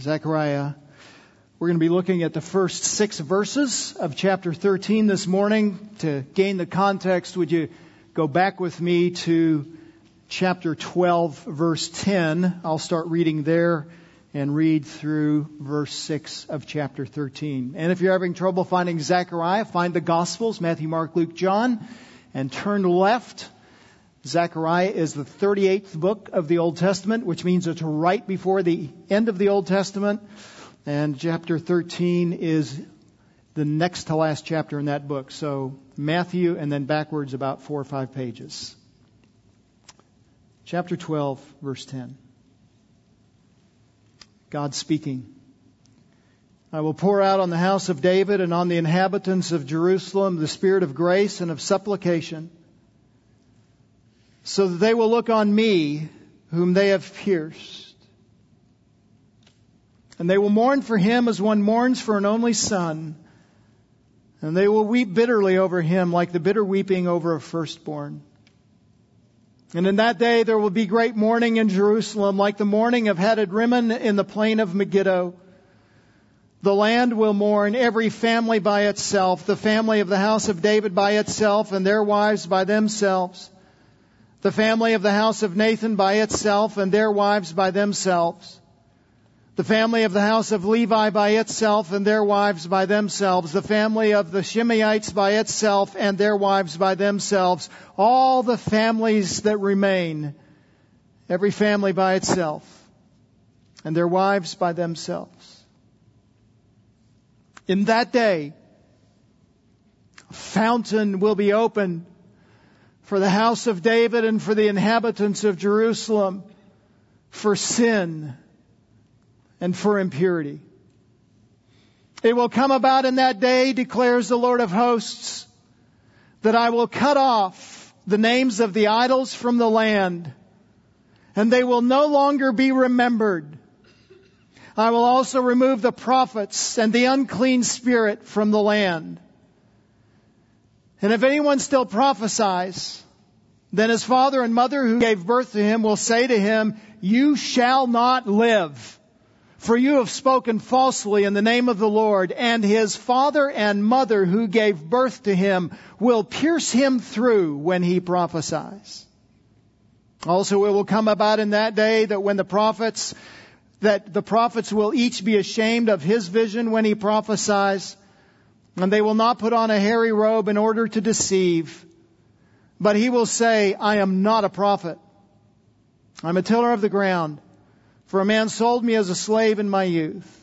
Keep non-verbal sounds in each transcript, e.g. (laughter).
Zechariah. We're going to be looking at the first six verses of chapter 13 this morning. To gain the context, would you go back with me to chapter 12, verse 10? I'll start reading there and read through verse 6 of chapter 13. And if you're having trouble finding Zechariah, find the Gospels, Matthew, Mark, Luke, John, and turn left. Zechariah is the 38th book of the Old Testament, which means it's right before the end of the Old Testament. And chapter 13 is the next to last chapter in that book. So Matthew and then backwards about four or five pages. Chapter 12, verse 10. God speaking. I will pour out on the house of David and on the inhabitants of Jerusalem the spirit of grace and of supplication, so that they will look on me, whom they have pierced. And they will mourn for him as one mourns for an only son, and they will weep bitterly over him like the bitter weeping over a firstborn. And in that day there will be great mourning in Jerusalem, like the mourning of Hadad Rimmon in the plain of Megiddo. The land will mourn, every family by itself, the family of the house of David by itself, and their wives by themselves, the family of the house of Nathan by itself, and their wives by themselves. The family of the house of Levi by itself and their wives by themselves, the family of the Shimeites by itself and their wives by themselves, all the families that remain, every family by itself, and their wives by themselves. In that day, a fountain will be opened for the house of David and for the inhabitants of Jerusalem for sin and for impurity. It will come about in that day, declares the Lord of hosts, that I will cut off the names of the idols from the land, and they will no longer be remembered. I will also remove the prophets and the unclean spirit from the land. And if anyone still prophesies, then his father and mother who gave birth to him will say to him, you shall not live. For you have spoken falsely in the name of the Lord, and his father and mother who gave birth to him will pierce him through when he prophesies. Also it will come about in that day that when the prophets, that the prophets will each be ashamed of his vision when he prophesies, and they will not put on a hairy robe in order to deceive, but he will say, I am not a prophet. I'm a tiller of the ground. For a man sold me as a slave in my youth.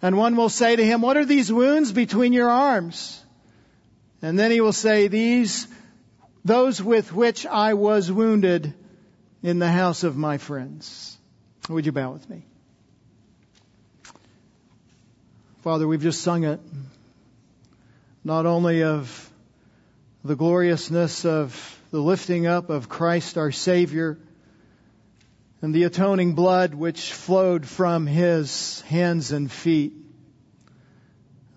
And one will say to him, What are these wounds between your arms? And then he will say, These, those with which I was wounded in the house of my friends. Would you bow with me? Father, we've just sung it. Not only of the gloriousness of the lifting up of Christ our Savior, and the atoning blood which flowed from his hands and feet.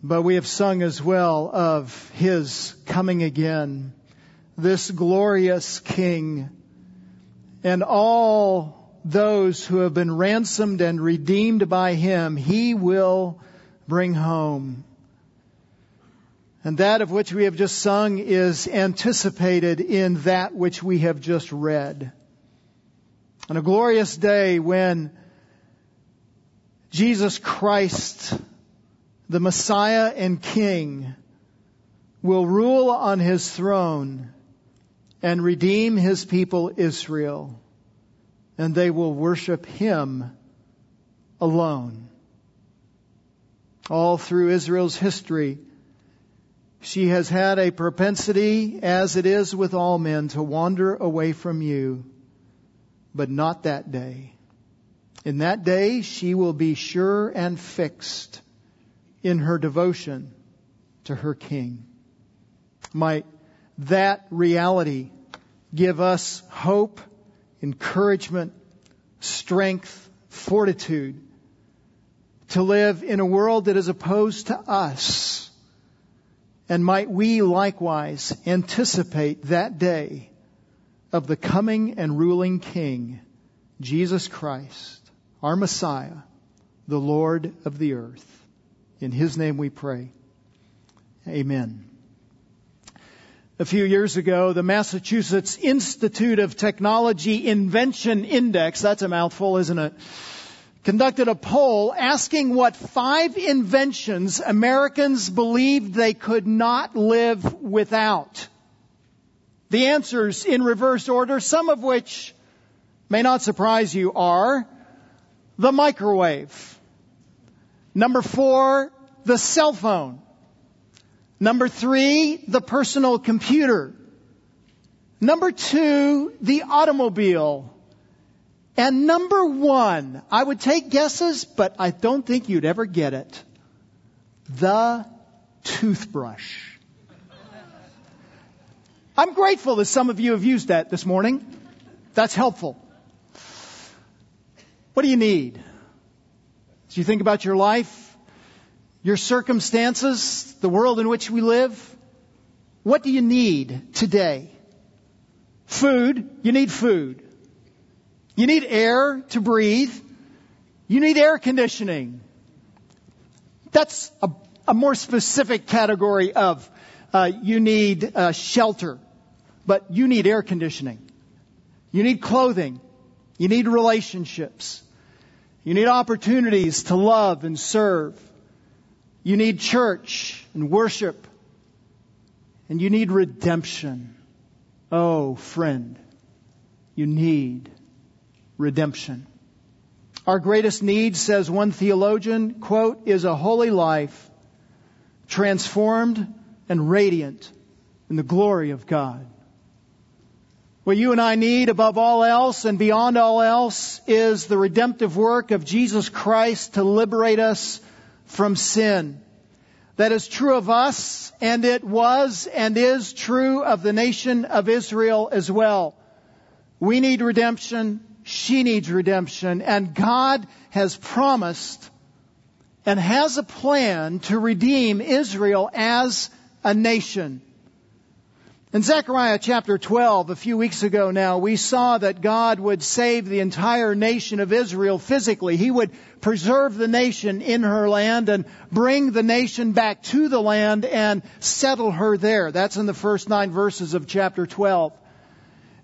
But we have sung as well of his coming again, this glorious King, and all those who have been ransomed and redeemed by him, he will bring home. And that of which we have just sung is anticipated in that which we have just read on a glorious day when Jesus Christ, the Messiah and King, will rule on his throne and redeem his people Israel, and they will worship him alone. All through Israel's history, she has had a propensity, as it is with all men, to wander away from you but not that day. In that day, she will be sure and fixed in her devotion to her King. Might that reality give us hope, encouragement, strength, fortitude to live in a world that is opposed to us. And might we likewise anticipate that day of the coming and ruling King, Jesus Christ, our Messiah, the Lord of the earth. In his name we pray. Amen. A few years ago, the Massachusetts Institute of Technology Invention Index, that's a mouthful, isn't it? Conducted a poll asking what five inventions Americans believed they could not live without. The answers in reverse order, some of which may not surprise you, are the microwave. Number four, the cell phone. Number three, the personal computer. Number two, the automobile. And number one, I would take guesses, but I don't think you'd ever get it. The toothbrush. I'm grateful that some of you have used that this morning. That's helpful. What do you need? As you think about your life, your circumstances, the world in which we live, what do you need today? Food. You need food. You need air to breathe. You need air conditioning. That's a, a more specific category of uh, you need uh, shelter, but you need air conditioning. You need clothing. You need relationships. You need opportunities to love and serve. You need church and worship. And you need redemption. Oh, friend, you need redemption. Our greatest need, says one theologian, quote, is a holy life transformed and radiant in the glory of God. What you and I need above all else and beyond all else is the redemptive work of Jesus Christ to liberate us from sin. That is true of us, and it was and is true of the nation of Israel as well. We need redemption. She needs redemption. And God has promised and has a plan to redeem Israel as a nation. In Zechariah chapter 12, a few weeks ago now, we saw that God would save the entire nation of Israel physically. He would preserve the nation in her land and bring the nation back to the land and settle her there. That's in the first nine verses of chapter 12.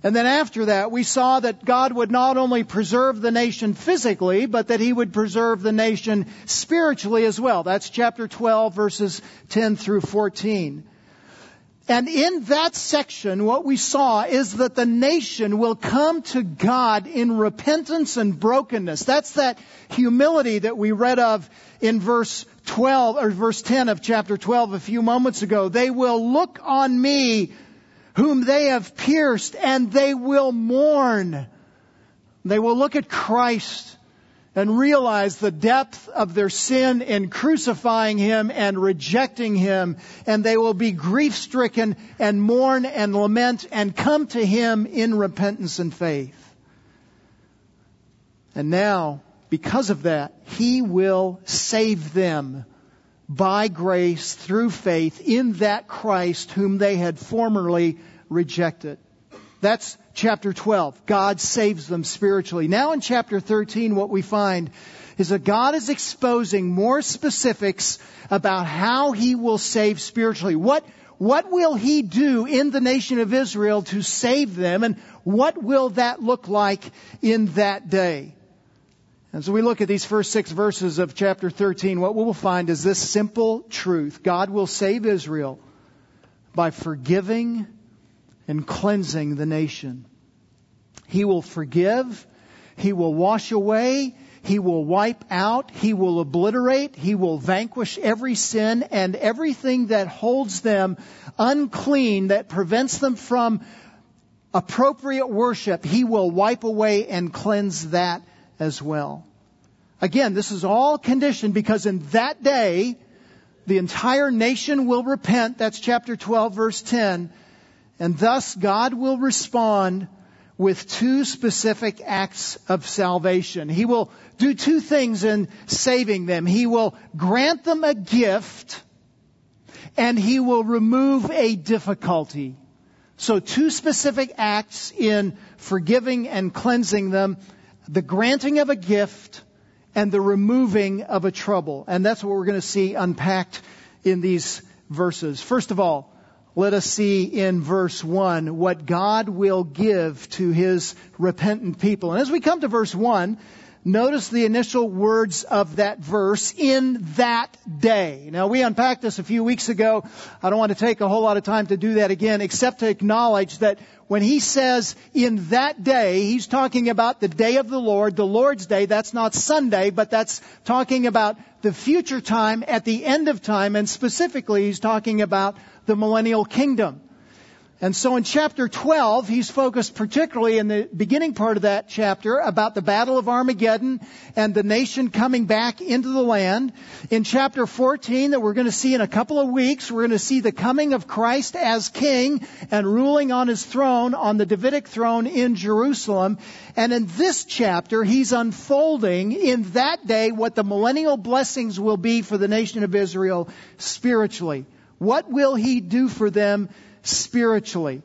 And then after that, we saw that God would not only preserve the nation physically, but that He would preserve the nation spiritually as well. That's chapter 12 verses 10 through 14. And in that section, what we saw is that the nation will come to God in repentance and brokenness. That's that humility that we read of in verse 12, or verse 10 of chapter 12 a few moments ago. They will look on me whom they have pierced and they will mourn. They will look at Christ and realize the depth of their sin in crucifying him and rejecting him, and they will be grief stricken and mourn and lament and come to him in repentance and faith. And now, because of that, he will save them by grace through faith in that Christ whom they had formerly rejected. That's chapter 12. God saves them spiritually. Now in chapter 13, what we find is that God is exposing more specifics about how He will save spiritually. What, what will He do in the nation of Israel to save them and what will that look like in that day? And so we look at these first six verses of chapter 13. What we will find is this simple truth. God will save Israel by forgiving and cleansing the nation. He will forgive. He will wash away. He will wipe out. He will obliterate. He will vanquish every sin and everything that holds them unclean, that prevents them from appropriate worship. He will wipe away and cleanse that as well. Again, this is all conditioned because in that day, the entire nation will repent. That's chapter 12 verse 10 and thus God will respond with two specific acts of salvation. He will do two things in saving them. He will grant them a gift and he will remove a difficulty. So two specific acts in forgiving and cleansing them, the granting of a gift and the removing of a trouble. And that's what we're going to see unpacked in these verses. First of all, let us see in verse 1 what God will give to his repentant people. And as we come to verse 1, Notice the initial words of that verse, in that day. Now we unpacked this a few weeks ago. I don't want to take a whole lot of time to do that again, except to acknowledge that when he says in that day, he's talking about the day of the Lord, the Lord's day. That's not Sunday, but that's talking about the future time at the end of time, and specifically he's talking about the millennial kingdom. And so in chapter 12, he's focused particularly in the beginning part of that chapter about the battle of Armageddon and the nation coming back into the land. In chapter 14 that we're going to see in a couple of weeks, we're going to see the coming of Christ as king and ruling on his throne, on the Davidic throne in Jerusalem. And in this chapter, he's unfolding in that day what the millennial blessings will be for the nation of Israel spiritually. What will he do for them spiritually.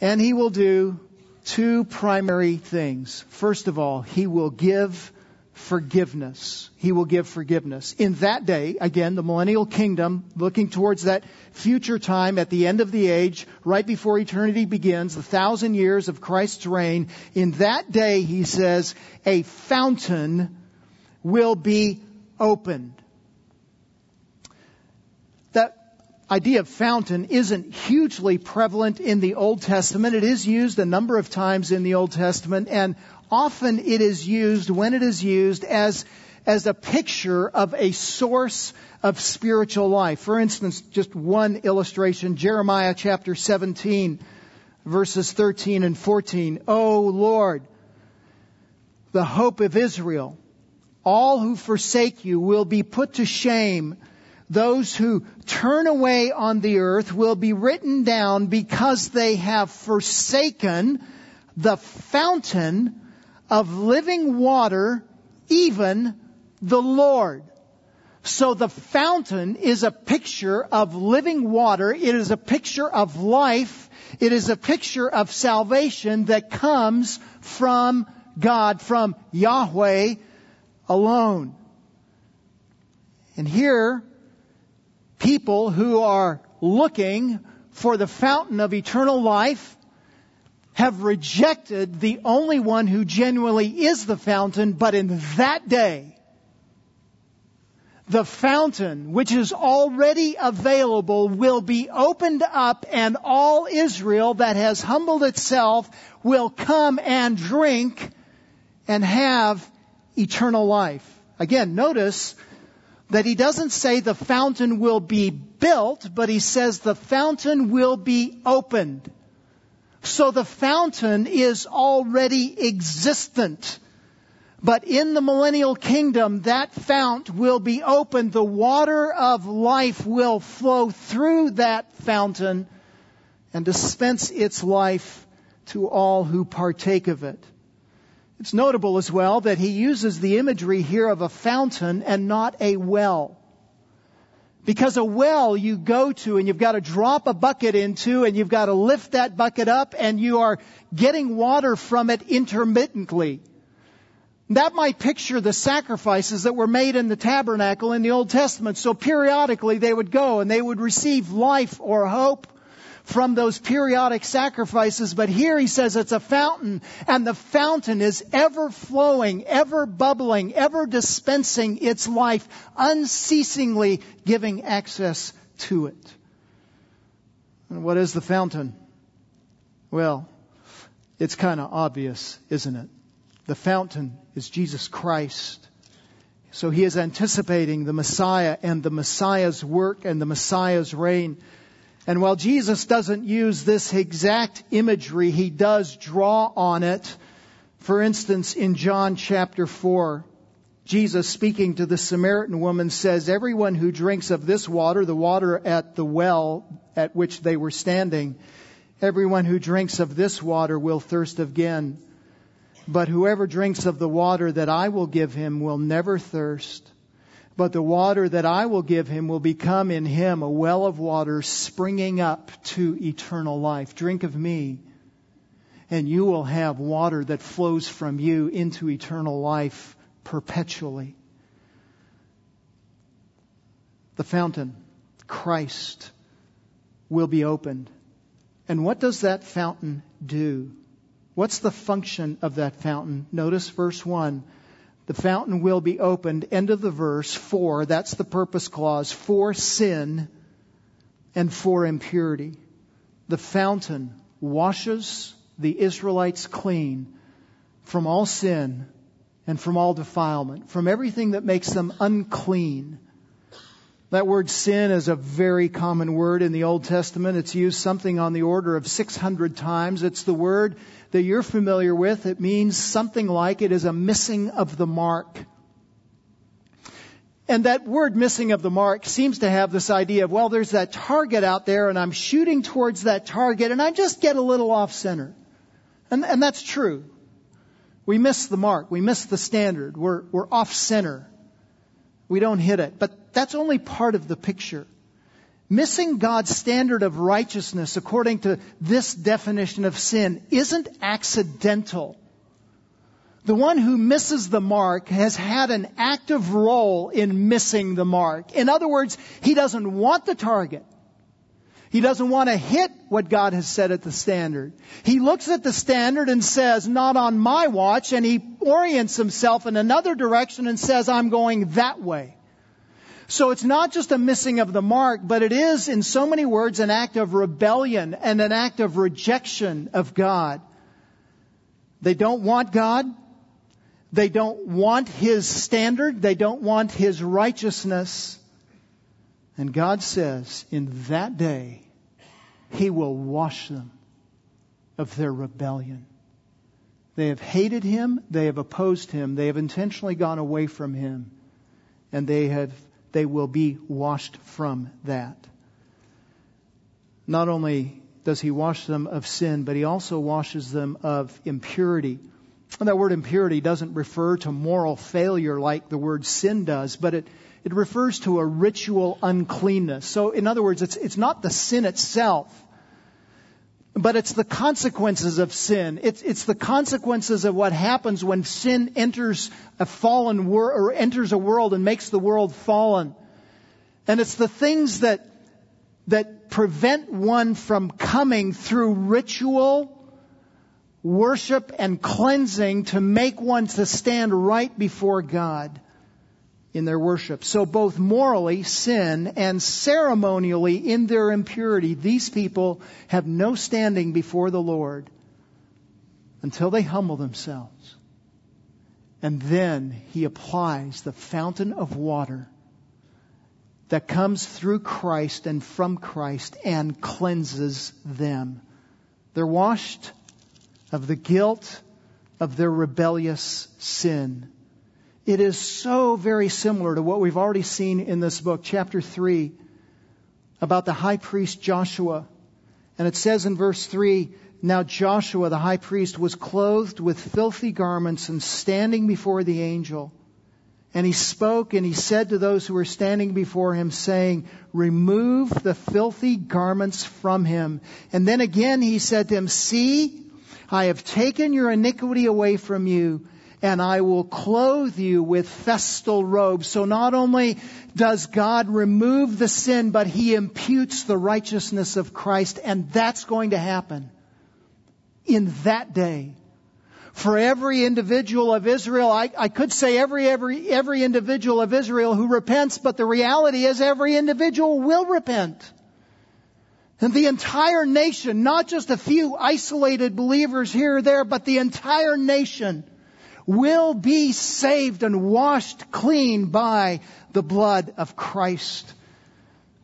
And he will do two primary things. First of all, he will give forgiveness. He will give forgiveness. In that day, again, the millennial kingdom, looking towards that future time at the end of the age, right before eternity begins, the thousand years of Christ's reign, in that day, he says, a fountain will be opened. Idea of fountain isn't hugely prevalent in the Old Testament. It is used a number of times in the Old Testament, and often it is used, when it is used, as, as a picture of a source of spiritual life. For instance, just one illustration, Jeremiah chapter 17, verses 13 and 14. O Lord, the hope of Israel, all who forsake you will be put to shame those who turn away on the earth will be written down because they have forsaken the fountain of living water, even the Lord. So the fountain is a picture of living water. It is a picture of life. It is a picture of salvation that comes from God, from Yahweh alone. And here, people who are looking for the fountain of eternal life have rejected the only one who genuinely is the fountain, but in that day, the fountain, which is already available, will be opened up and all Israel that has humbled itself will come and drink and have eternal life. Again, notice that he doesn't say the fountain will be built, but he says the fountain will be opened. So the fountain is already existent. But in the millennial kingdom, that fount will be opened. The water of life will flow through that fountain and dispense its life to all who partake of it. It's notable as well that he uses the imagery here of a fountain and not a well. Because a well you go to and you've got to drop a bucket into and you've got to lift that bucket up and you are getting water from it intermittently. That might picture the sacrifices that were made in the tabernacle in the Old Testament. So periodically they would go and they would receive life or hope from those periodic sacrifices, but here he says it's a fountain, and the fountain is ever flowing, ever bubbling, ever dispensing its life, unceasingly giving access to it. And what is the fountain? Well, it's kind of obvious, isn't it? The fountain is Jesus Christ. So he is anticipating the Messiah and the Messiah's work and the Messiah's reign. And while Jesus doesn't use this exact imagery, he does draw on it. For instance, in John chapter 4, Jesus speaking to the Samaritan woman says, Everyone who drinks of this water, the water at the well at which they were standing, everyone who drinks of this water will thirst again. But whoever drinks of the water that I will give him will never thirst. But the water that I will give him will become in him a well of water springing up to eternal life. Drink of me, and you will have water that flows from you into eternal life perpetually. The fountain, Christ, will be opened. And what does that fountain do? What's the function of that fountain? Notice verse 1. The fountain will be opened. End of the verse. For, that's the purpose clause, for sin and for impurity. The fountain washes the Israelites clean from all sin and from all defilement, from everything that makes them unclean. That word sin is a very common word in the Old Testament. It's used something on the order of 600 times. It's the word that you're familiar with. It means something like it is a missing of the mark. And that word missing of the mark seems to have this idea of, well, there's that target out there and I'm shooting towards that target and I just get a little off center. And, and that's true. We miss the mark. We miss the standard. We're, we're off center. We don't hit it. But that's only part of the picture. Missing God's standard of righteousness according to this definition of sin isn't accidental the one who misses the mark has had an active role in missing the mark. In other words, he doesn't want the target. He doesn't want to hit what God has set at the standard. He looks at the standard and says, not on my watch, and he orients himself in another direction and says, I'm going that way. So it's not just a missing of the mark, but it is, in so many words, an act of rebellion and an act of rejection of God. They don't want God. They don't want His standard. They don't want His righteousness. And God says, in that day, He will wash them of their rebellion. They have hated Him. They have opposed Him. They have intentionally gone away from Him. And they have, they will be washed from that. Not only does He wash them of sin, but He also washes them of impurity. And that word impurity doesn't refer to moral failure like the word sin does, but it, it refers to a ritual uncleanness. So, in other words, it's, it's not the sin itself, but it's the consequences of sin. It's, it's the consequences of what happens when sin enters a fallen world, or enters a world and makes the world fallen. And it's the things that, that prevent one from coming through ritual worship and cleansing to make one to stand right before God in their worship. So both morally, sin, and ceremonially in their impurity, these people have no standing before the Lord until they humble themselves. And then he applies the fountain of water that comes through Christ and from Christ and cleanses them. They're washed of the guilt of their rebellious sin. It is so very similar to what we've already seen in this book, chapter 3, about the high priest Joshua. And it says in verse 3 Now Joshua, the high priest, was clothed with filthy garments and standing before the angel. And he spoke and he said to those who were standing before him, saying, Remove the filthy garments from him. And then again he said to him, See, I have taken your iniquity away from you, and I will clothe you with festal robes. So not only does God remove the sin, but He imputes the righteousness of Christ, and that's going to happen in that day. For every individual of Israel, I, I could say every, every, every individual of Israel who repents, but the reality is every individual will repent. And the entire nation, not just a few isolated believers here or there, but the entire nation will be saved and washed clean by the blood of Christ.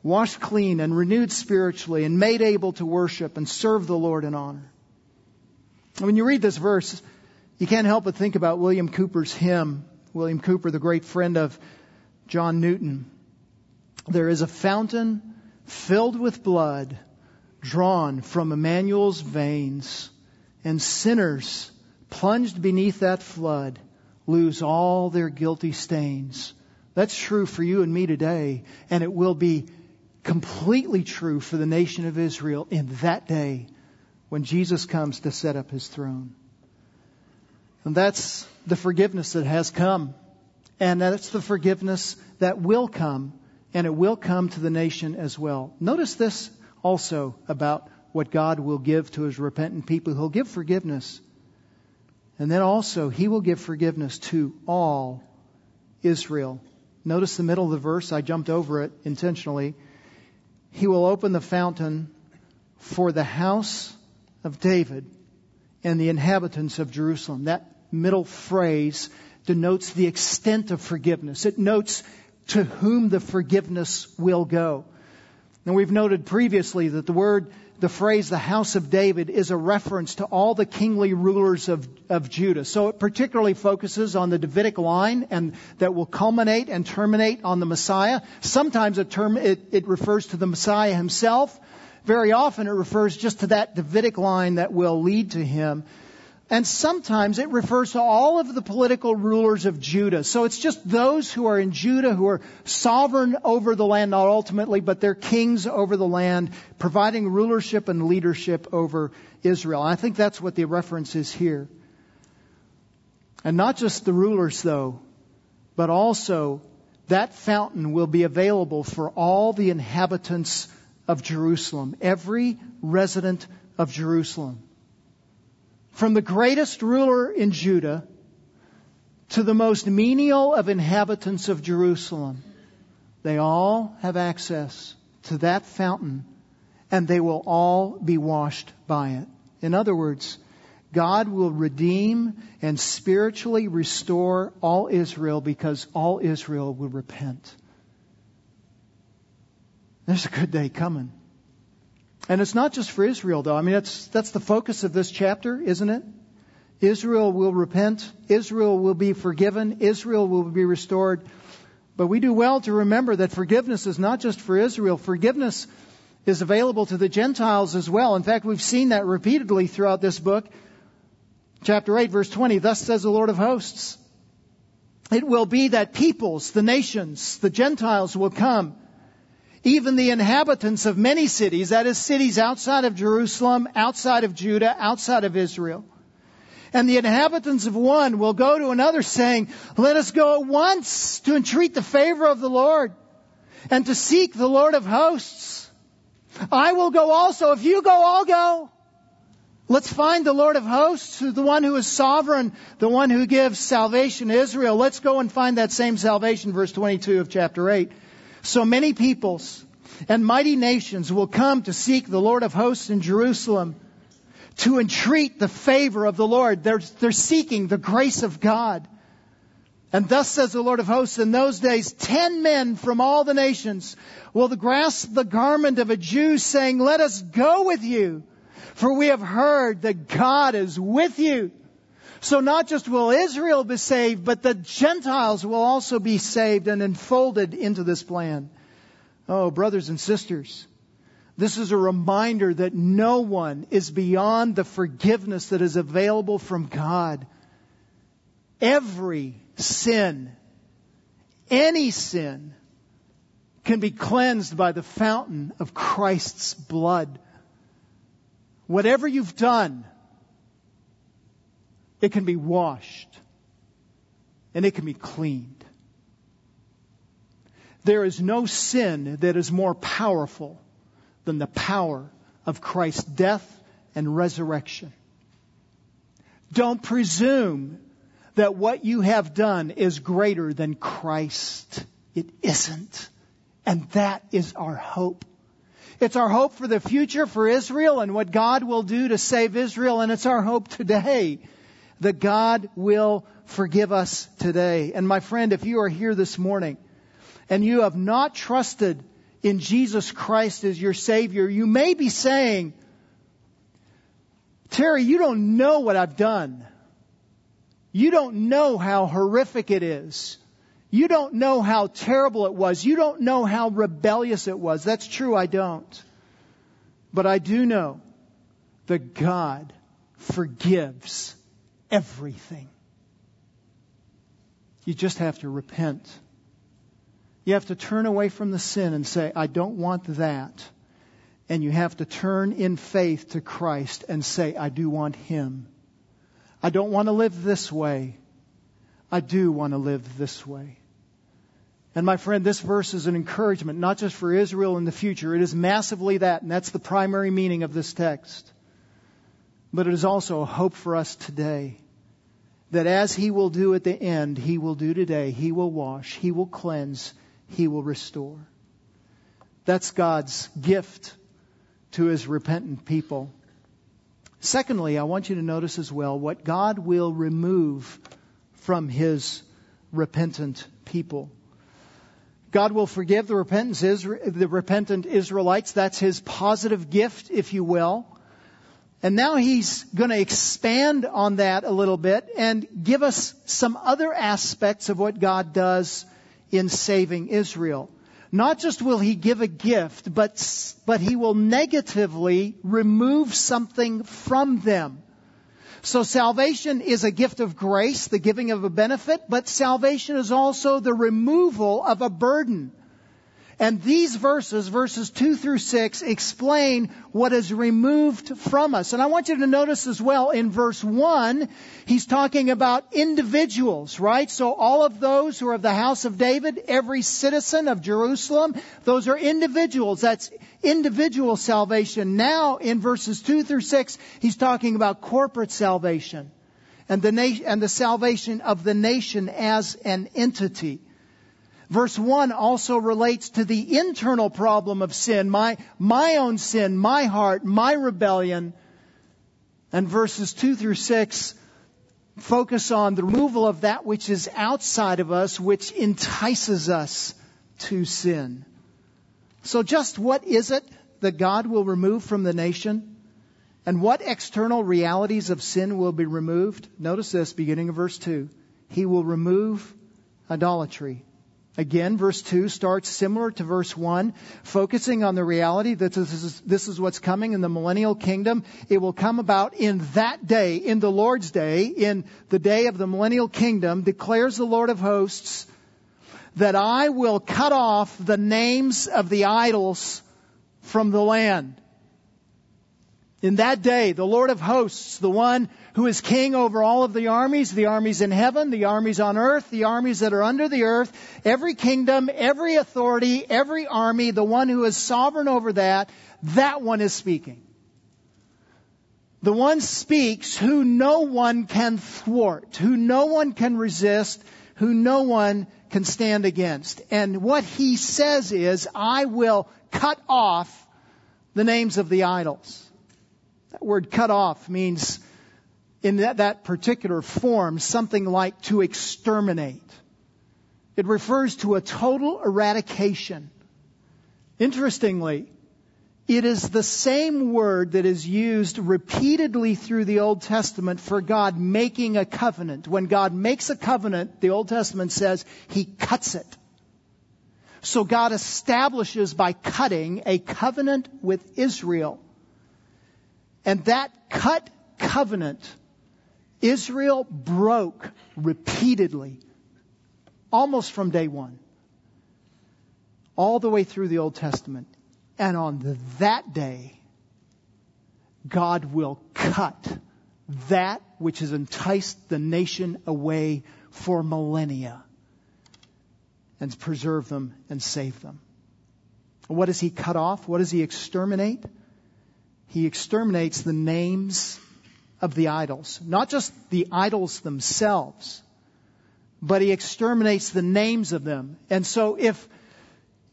Washed clean and renewed spiritually and made able to worship and serve the Lord in honor. When you read this verse, you can't help but think about William Cowper's hymn. William Cowper, the great friend of John Newton. There is a fountain filled with blood drawn from Emmanuel's veins, and sinners plunged beneath that flood lose all their guilty stains. That's true for you and me today, and it will be completely true for the nation of Israel in that day when Jesus comes to set up his throne. And that's the forgiveness that has come And that's the forgiveness that will come, and it will come to the nation as well. Notice this also about what God will give to his repentant people. He'll give forgiveness. And then also, he will give forgiveness to all Israel. Notice the middle of the verse. I jumped over it intentionally. He will open the fountain for the house of David and the inhabitants of Jerusalem. That middle phrase denotes the extent of forgiveness. It notes to whom the forgiveness will go. And we've noted previously that the word, the phrase, the house of David is a reference to all the kingly rulers of, of Judah. So it particularly focuses on the Davidic line and that will culminate and terminate on the Messiah. Sometimes it, term, it, it refers to the Messiah himself. Very often it refers just to that Davidic line that will lead to him. And sometimes it refers to all of the political rulers of Judah. So it's just those who are in Judah who are sovereign over the land, not ultimately, but they're kings over the land, providing rulership and leadership over Israel. I think that's what the reference is here. And not just the rulers, though, but also that fountain will be available for all the inhabitants of Jerusalem, every resident of Jerusalem. From the greatest ruler in Judah to the most menial of inhabitants of Jerusalem, they all have access to that fountain and they will all be washed by it. In other words, God will redeem and spiritually restore all Israel because all Israel will repent. There's a good day coming. And it's not just for Israel, though. I mean, that's, that's the focus of this chapter, isn't it? Israel will repent. Israel will be forgiven. Israel will be restored. But we do well to remember that forgiveness is not just for Israel. Forgiveness is available to the Gentiles as well. In fact, we've seen that repeatedly throughout this book. Chapter 8, verse 20, thus says the Lord of hosts. It will be that peoples, the nations, the Gentiles will come even the inhabitants of many cities, that is, cities outside of Jerusalem, outside of Judah, outside of Israel. And the inhabitants of one will go to another saying, Let us go at once to entreat the favor of the Lord and to seek the Lord of hosts. I will go also. If you go, I'll go. Let's find the Lord of hosts, the one who is sovereign, the one who gives salvation to Israel. Let's go and find that same salvation, verse 22 of chapter 8. So many peoples and mighty nations will come to seek the Lord of hosts in Jerusalem to entreat the favor of the Lord. They're, they're seeking the grace of God. And thus says the Lord of hosts, in those days, ten men from all the nations will grasp the garment of a Jew saying, let us go with you, for we have heard that God is with you. So not just will Israel be saved, but the Gentiles will also be saved and enfolded into this plan. Oh, brothers and sisters, this is a reminder that no one is beyond the forgiveness that is available from God. Every sin, any sin, can be cleansed by the fountain of Christ's blood. Whatever you've done, it can be washed and it can be cleaned. There is no sin that is more powerful than the power of Christ's death and resurrection. Don't presume that what you have done is greater than Christ. It isn't. And that is our hope. It's our hope for the future for Israel and what God will do to save Israel, and it's our hope today that God will forgive us today. And my friend, if you are here this morning and you have not trusted in Jesus Christ as your Savior, you may be saying, Terry, you don't know what I've done. You don't know how horrific it is. You don't know how terrible it was. You don't know how rebellious it was. That's true, I don't. But I do know that God forgives everything. You just have to repent. You have to turn away from the sin and say, I don't want that. And you have to turn in faith to Christ and say, I do want Him. I don't want to live this way. I do want to live this way. And my friend, this verse is an encouragement, not just for Israel in the future. It is massively that, and that's the primary meaning of this text. But it is also a hope for us today. That as He will do at the end, He will do today. He will wash, He will cleanse, He will restore. That's God's gift to His repentant people. Secondly, I want you to notice as well what God will remove from His repentant people. God will forgive the, the repentant Israelites. That's his positive gift, if you will. And now he's going to expand on that a little bit and give us some other aspects of what God does in saving Israel. Not just will he give a gift, but, but he will negatively remove something from them. So salvation is a gift of grace, the giving of a benefit, but salvation is also the removal of a burden. And these verses, verses 2 through 6, explain what is removed from us. And I want you to notice as well in verse 1, he's talking about individuals, right? So all of those who are of the house of David, every citizen of Jerusalem, those are individuals. That's individual salvation. Now in verses 2 through 6, he's talking about corporate salvation and the, na- and the salvation of the nation as an entity. Verse 1 also relates to the internal problem of sin, my, my own sin, my heart, my rebellion. And verses 2 through 6 focus on the removal of that which is outside of us, which entices us to sin. So just what is it that God will remove from the nation? And what external realities of sin will be removed? Notice this, beginning of verse 2. He will remove idolatry. Again, verse 2 starts similar to verse 1, focusing on the reality that this is, this is what's coming in the millennial kingdom. It will come about in that day, in the Lord's day, in the day of the millennial kingdom, declares the Lord of hosts, that I will cut off the names of the idols from the land. In that day, the Lord of hosts, the one who is king over all of the armies, the armies in heaven, the armies on earth, the armies that are under the earth, every kingdom, every authority, every army, the one who is sovereign over that, that one is speaking. The one speaks who no one can thwart, who no one can resist, who no one can stand against. And what he says is, I will cut off the names of the idols. That word cut off means in that, that particular form something like to exterminate. It refers to a total eradication. Interestingly, it is the same word that is used repeatedly through the Old Testament for God making a covenant. When God makes a covenant, the Old Testament says He cuts it. So God establishes by cutting a covenant with Israel. And that cut covenant Israel broke repeatedly, almost from day one, all the way through the Old Testament. And on that day, God will cut that which has enticed the nation away for millennia and preserve them and save them. What does he cut off? What does he exterminate? He exterminates the names of the idols. Not just the idols themselves, but he exterminates the names of them. And so if,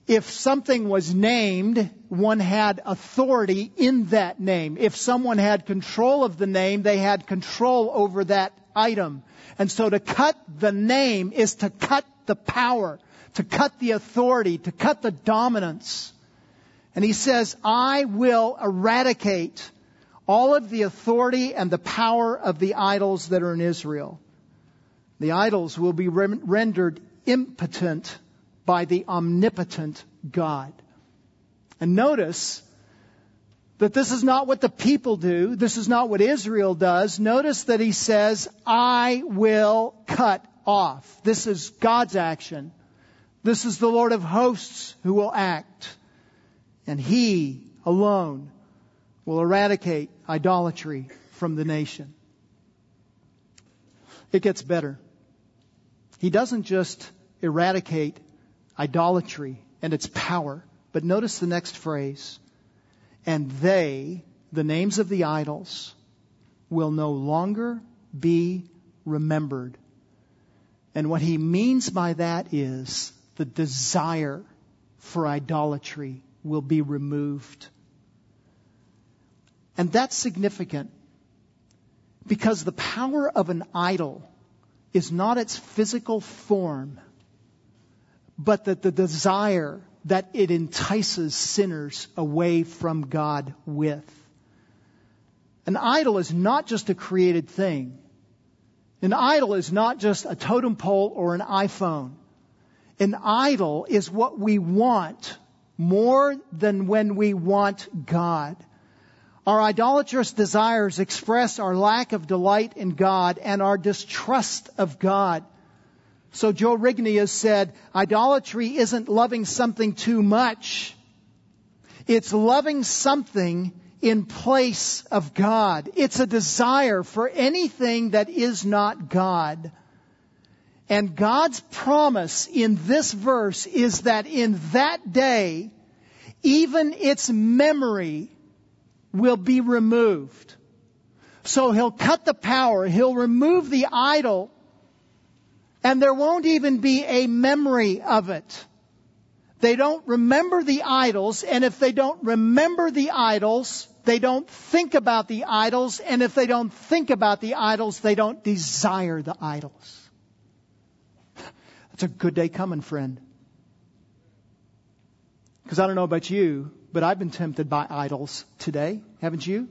if something was named, one had authority in that name. If someone had control of the name, they had control over that item. And so to cut the name is to cut the power, to cut the authority, to cut the dominance. And he says, I will eradicate all of the authority and the power of the idols that are in Israel. The idols will be rendered impotent by the omnipotent God. And notice that this is not what the people do. This is not what Israel does. Notice that he says, I will cut off. This is God's action. This is the Lord of hosts who will act. And he alone will eradicate idolatry from the nation. It gets better. He doesn't just eradicate idolatry and its power, but notice the next phrase. And they, the names of the idols, will no longer be remembered. And what he means by that is the desire for idolatry will be removed. And that's significant because the power of an idol is not its physical form, but that the desire that it entices sinners away from God with. An idol is not just a created thing. An idol is not just a totem pole or an iPhone. An idol is what we want more than when we want God. Our idolatrous desires express our lack of delight in God and our distrust of God. So Joe Rigney has said, idolatry isn't loving something too much. It's loving something in place of God. It's a desire for anything that is not God. And God's promise in this verse is that in that day, even its memory will be removed. So he'll cut the power, he'll remove the idol, and there won't even be a memory of it. They don't remember the idols, and if they don't remember the idols, they don't think about the idols, and if they don't think about the idols, they don't desire the idols. That's a good day coming, friend. Because I don't know about you, but I've been tempted by idols today, haven't you?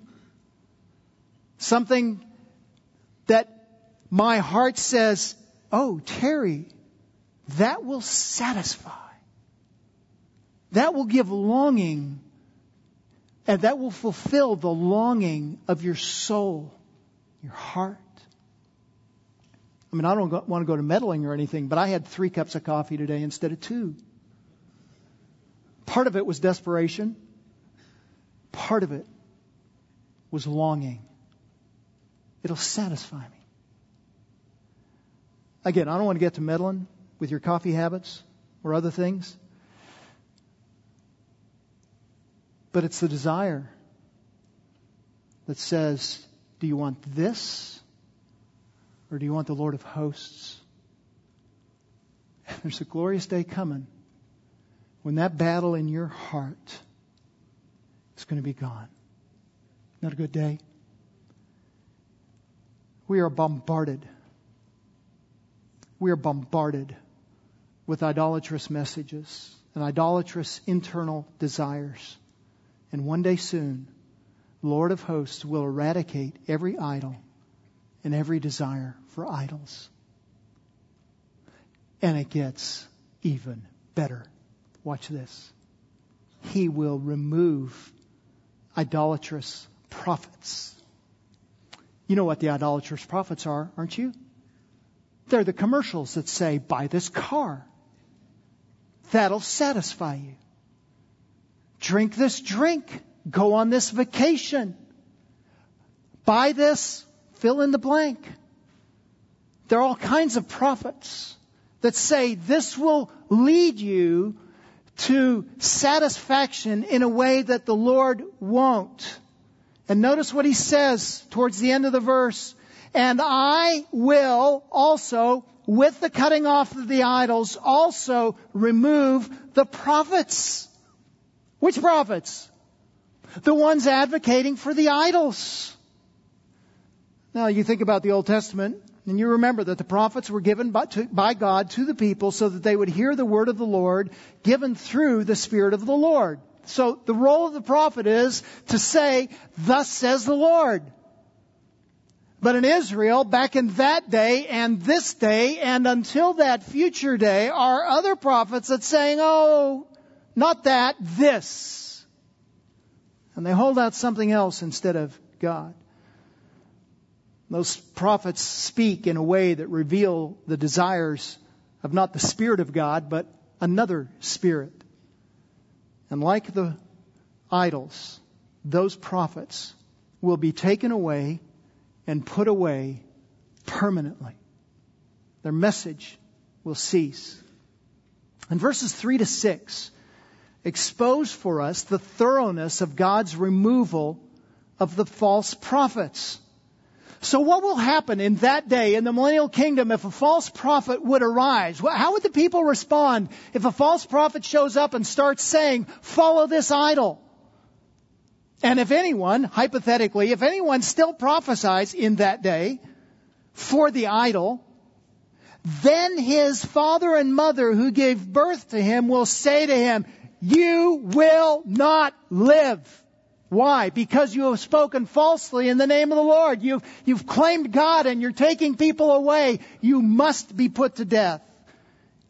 Something that my heart says, oh, Terry, that will satisfy. That will give longing and that will fulfill the longing of your soul, your heart. I mean, I don't want to go to meddling or anything, but I had three cups of coffee today instead of two. Part of it was desperation. Part of it was longing. It'll satisfy me. Again, I don't want to get to meddling with your coffee habits or other things. But it's the desire that says, do you want this? Or do you want the Lord of hosts? (laughs) There's a glorious day coming when that battle in your heart is going to be gone. Not a good day? We are bombarded. We are bombarded with idolatrous messages and idolatrous internal desires. And one day soon, Lord of hosts will eradicate every idol and every desire for idols. And it gets even better. Watch this. He will remove idolatrous prophets. You know what the idolatrous prophets are, aren't you? They're the commercials that say, buy this car. That'll satisfy you. Drink this drink. Go on this vacation. Buy this. Fill in the blank. There are all kinds of prophets that say this will lead you to satisfaction in a way that the Lord won't. And notice what he says towards the end of the verse. And I will also, with the cutting off of the idols, also remove the prophets. Which prophets? The ones advocating for the idols. Now you think about the Old Testament, and you remember that the prophets were given by, to, by, God to the people so that they would hear the word of the Lord given through the Spirit of the Lord. So the role of the prophet is to say, thus says the Lord. But in Israel, back in that day and this day and until that future day, are other prophets that saying, oh, not that, this. And they hold out something else instead of God. Those prophets speak in a way that reveal the desires of not the Spirit of God, but another Spirit. And like the idols, those prophets will be taken away and put away permanently. Their message will cease. And verses 3 to 6 expose for us the thoroughness of God's removal of the false prophets. So what will happen in that day in the millennial kingdom if a false prophet would arise? How would the people respond if a false prophet shows up and starts saying, follow this idol? And if anyone, hypothetically, if anyone still prophesies in that day for the idol, then his father and mother who gave birth to him will say to him, you will not live. Why? Because you have spoken falsely in the name of the Lord. You've, you've claimed God and you're taking people away. You must be put to death.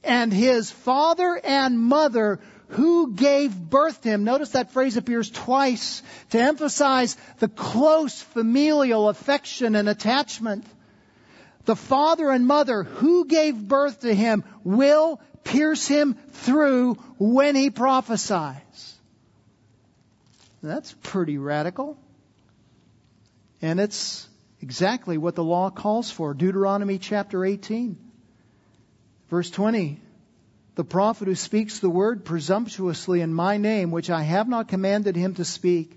And his father and mother who gave birth to him. Notice that phrase appears twice to emphasize the close familial affection and attachment. The father and mother who gave birth to him will pierce him through when he prophesies. That's pretty radical. And it's exactly what the law calls for. Deuteronomy chapter 18, verse 20. The prophet who speaks the word presumptuously in my name, which I have not commanded him to speak,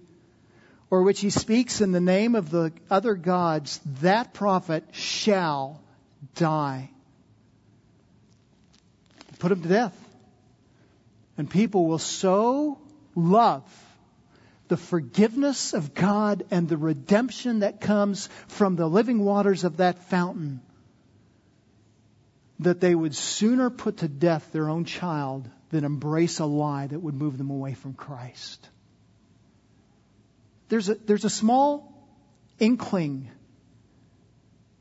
or which he speaks in the name of the other gods, that prophet shall die. Put him to death. And people will so love the forgiveness of God and the redemption that comes from the living waters of that fountain that they would sooner put to death their own child than embrace a lie that would move them away from Christ. There's a, there's a small inkling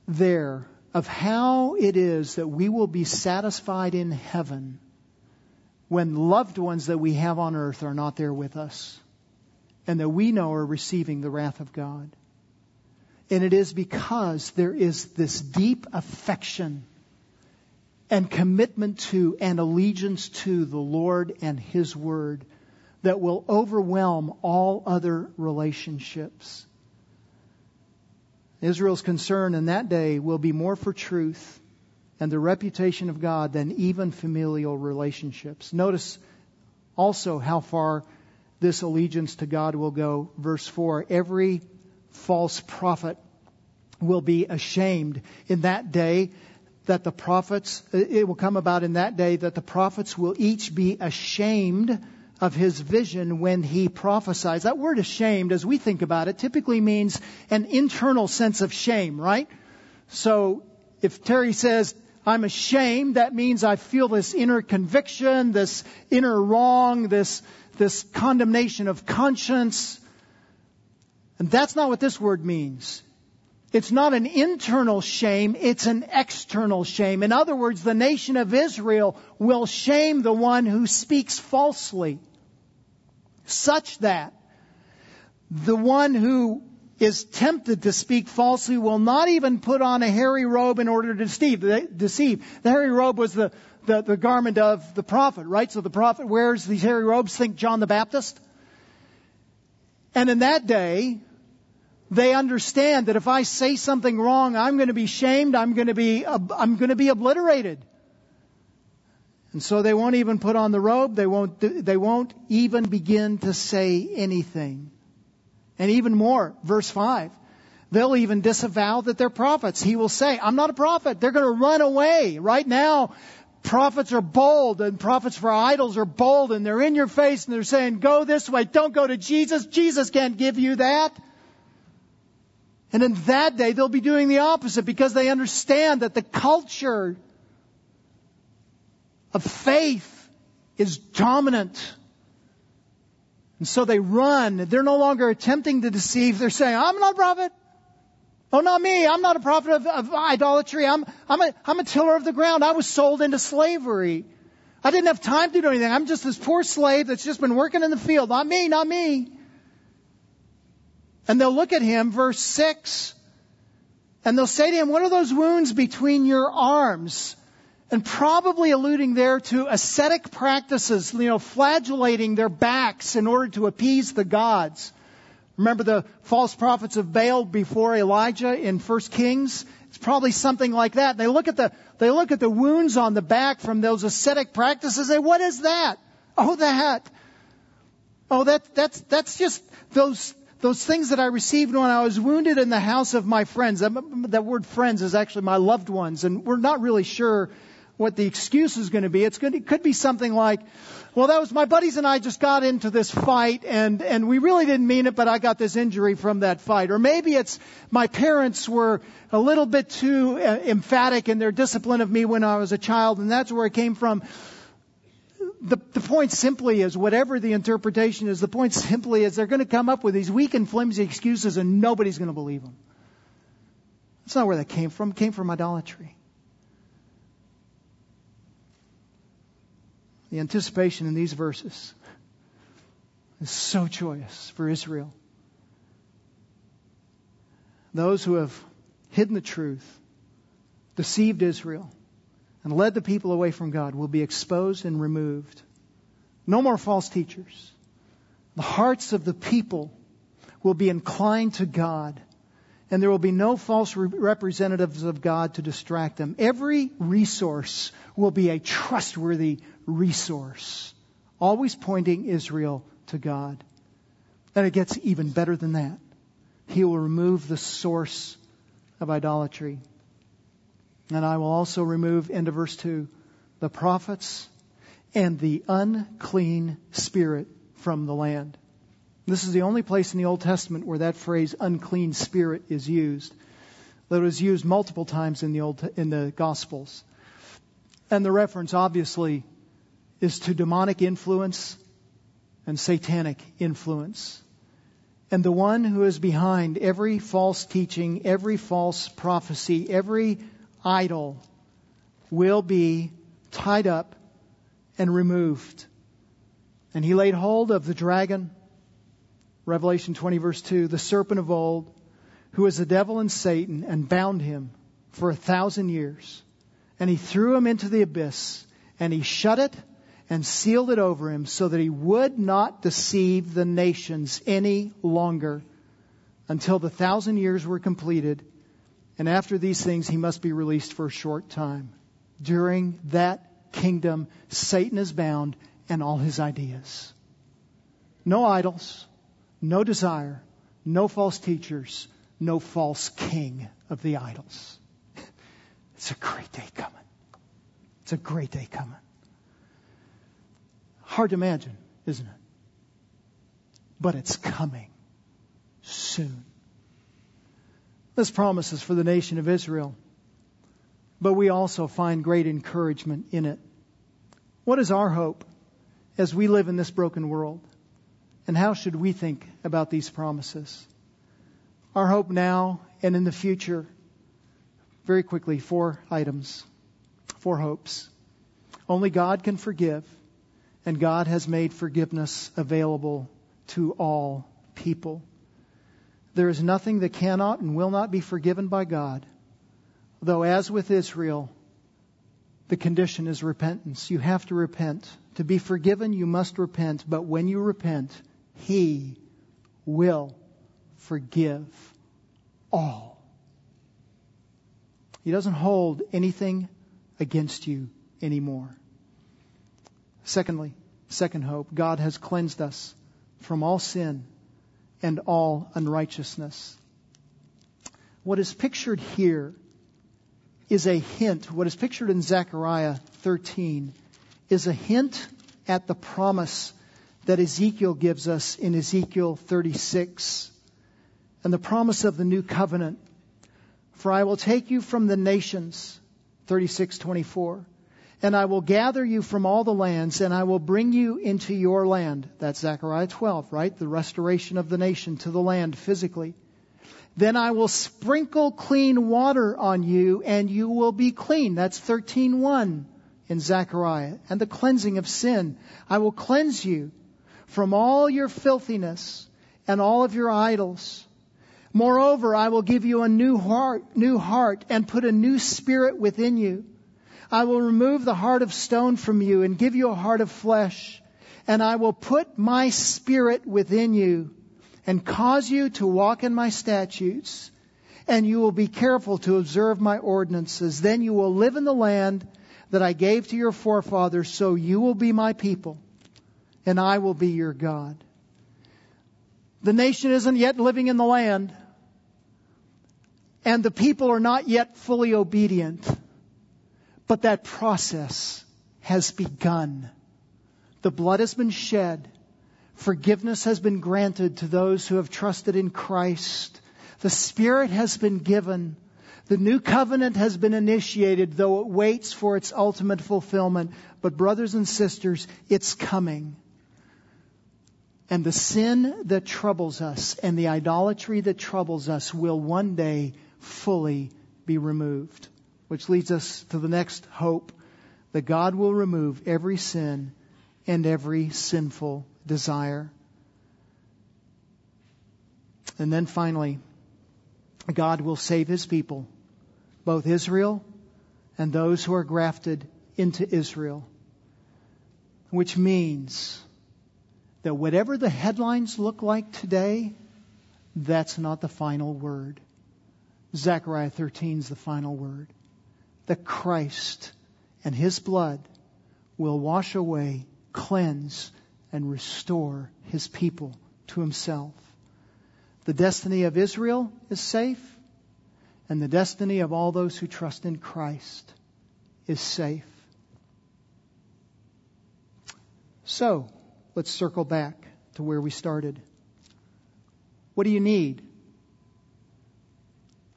there of how it is that we will be satisfied in heaven when loved ones that we have on earth are not there with us and that we know are receiving the wrath of God. And it is because there is this deep affection and commitment to and allegiance to the Lord and His Word that will overwhelm all other relationships. Israel's concern in that day will be more for truth and the reputation of God than even familial relationships. Notice also how far this allegiance to God will go. Verse 4 Every false prophet will be ashamed in that day that the prophets, it will come about in that day that the prophets will each be ashamed of his vision when he prophesies. That word ashamed, as we think about it, typically means an internal sense of shame, right? So if Terry says, I'm ashamed, that means I feel this inner conviction, this inner wrong, this, this condemnation of conscience. And that's not what this word means. It's not an internal shame, it's an external shame. In other words, the nation of Israel will shame the one who speaks falsely, such that the one who is tempted to speak falsely will not even put on a hairy robe in order to deceive. The hairy robe was the, the, the garment of the prophet, right? So the prophet wears these hairy robes, think John the Baptist. And in that day, they understand that if I say something wrong, I'm going to be shamed, I'm going to be, I'm going to be obliterated. And so they won't even put on the robe, they won't, they won't even begin to say anything. And even more, verse 5. They'll even disavow that they're prophets. He will say, I'm not a prophet. They're going to run away. Right now, prophets are bold and prophets for idols are bold and they're in your face and they're saying, go this way. Don't go to Jesus. Jesus can't give you that. And in that day, they'll be doing the opposite because they understand that the culture of faith is dominant. And so they run. They're no longer attempting to deceive. They're saying, I'm not a prophet. Oh, not me. I'm not a prophet of, of idolatry. I'm, I'm, a, I'm a tiller of the ground. I was sold into slavery. I didn't have time to do anything. I'm just this poor slave that's just been working in the field. Not me, not me. And they'll look at him, verse 6, and they'll say to him, What are those wounds between your arms? And probably alluding there to ascetic practices, you know, flagellating their backs in order to appease the gods. Remember the false prophets of Baal before Elijah in 1 Kings? It's probably something like that. They look at the, they look at the wounds on the back from those ascetic practices and say, what is that? Oh, that. Oh, that, that's, that's just those, those things that I received when I was wounded in the house of my friends. That, that word friends is actually my loved ones, and we're not really sure what the excuse is going to be. It's going to, it could be something like, well, that was my buddies and I just got into this fight and, and we really didn't mean it, but I got this injury from that fight. Or maybe it's my parents were a little bit too uh, emphatic in their discipline of me when I was a child and that's where it came from. The, the point simply is, whatever the interpretation is, the point (laughs) simply is they're going to come up with these weak and flimsy excuses and nobody's going to believe them. That's not where that came from. It came from idolatry. The anticipation in these verses is so joyous for Israel. Those who have hidden the truth, deceived Israel, and led the people away from God will be exposed and removed. No more false teachers. The hearts of the people will be inclined to God and there will be no false representatives of God to distract them. Every resource will be a trustworthy resource, always pointing Israel to God. And it gets even better than that. He will remove the source of idolatry. And I will also remove, of verse 2, the prophets and the unclean spirit from the land. This is the only place in the Old Testament where that phrase unclean spirit is used. That was used multiple times in the Old in the Gospels. And the reference obviously is to demonic influence and satanic influence. And the one who is behind every false teaching, every false prophecy, every idol will be tied up and removed. And he laid hold of the dragon Revelation 20, verse 2, the serpent of old, who is the devil and Satan, and bound him for a thousand years. And he threw him into the abyss, and he shut it and sealed it over him so that he would not deceive the nations any longer until the thousand years were completed. And after these things, he must be released for a short time. During that kingdom, Satan is bound and all his ideas. No idols no desire, no false teachers, no false king of the idols. (laughs) It's a great day coming. It's a great day coming. Hard to imagine, isn't it? But it's coming soon. This promises for the nation of Israel, but we also find great encouragement in it. What is our hope as we live in this broken world? And how should we think about these promises? Our hope now and in the future, very quickly, four items, four hopes. Only God can forgive, and God has made forgiveness available to all people. There is nothing that cannot and will not be forgiven by God, though, as with Israel, the condition is repentance. You have to repent. To be forgiven, you must repent, but when you repent, he will forgive all. He doesn't hold anything against you anymore. Secondly, second hope, God has cleansed us from all sin and all unrighteousness. What is pictured here is a hint. What is pictured in Zechariah 13 is a hint at the promise that Ezekiel gives us in Ezekiel 36 and the promise of the new covenant. For I will take you from the nations, 36:24, and I will gather you from all the lands and I will bring you into your land. That's Zechariah 12, right? The restoration of the nation to the land physically. Then I will sprinkle clean water on you and you will be clean. That's 13:1 in Zechariah. And the cleansing of sin. I will cleanse you from all your filthiness and all of your idols. Moreover, I will give you a new heart, new heart and put a new spirit within you. I will remove the heart of stone from you and give you a heart of flesh. And I will put my spirit within you and cause you to walk in my statutes and you will be careful to observe my ordinances. Then you will live in the land that I gave to your forefathers, so you will be my people, and I will be your God. The nation isn't yet living in the land, and the people are not yet fully obedient, but that process has begun. The blood has been shed. Forgiveness has been granted to those who have trusted in Christ. The Spirit has been given. The new covenant has been initiated, though it waits for its ultimate fulfillment. But, brothers and sisters, it's coming. And the sin that troubles us and the idolatry that troubles us will one day fully be removed. Which leads us to the next hope that God will remove every sin and every sinful desire. And then finally, God will save his people, both Israel and those who are grafted into Israel. Which means that whatever the headlines look like today, that's not the final word. Zechariah 13 is the final word. That Christ and his blood will wash away, cleanse, and restore his people to himself. The destiny of Israel is safe, and the destiny of all those who trust in Christ is safe. So, let's circle back to where we started. What do you need?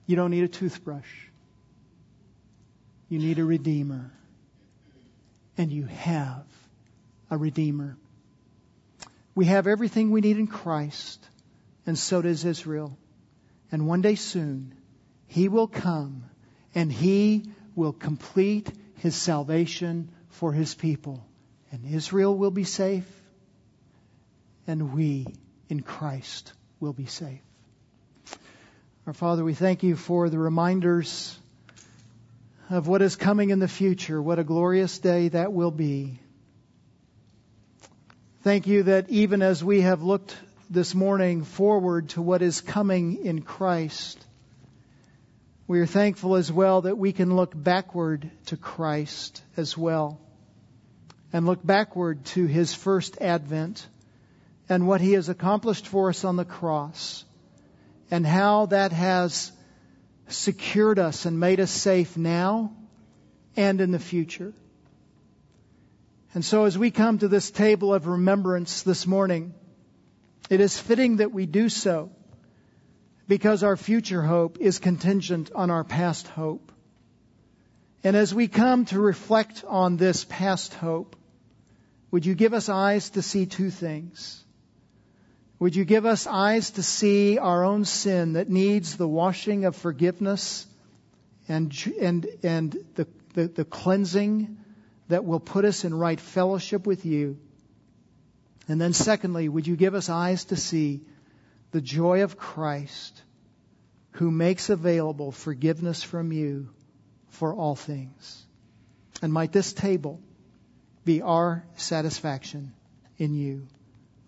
You don't need a toothbrush. You need a Redeemer. And you have a Redeemer. We have everything we need in Christ, and so does Israel. And one day soon, He will come and He will complete His salvation for His people. And Israel will be safe, and we in Christ will be safe. Our Father, we thank you for the reminders of what is coming in the future, what a glorious day that will be. Thank you that even as we have looked this morning forward to what is coming in Christ, we are thankful as well that we can look backward to Christ as well and look backward to his first advent and what he has accomplished for us on the cross and how that has secured us and made us safe now and in the future. And so as we come to this table of remembrance this morning, it is fitting that we do so because our future hope is contingent on our past hope. And as we come to reflect on this past hope, would you give us eyes to see two things? Would you give us eyes to see our own sin that needs the washing of forgiveness and, and, and the, the, the cleansing that will put us in right fellowship with you. And then, secondly, would you give us eyes to see the joy of Christ who makes available forgiveness from you for all things? And might this table be our satisfaction in you.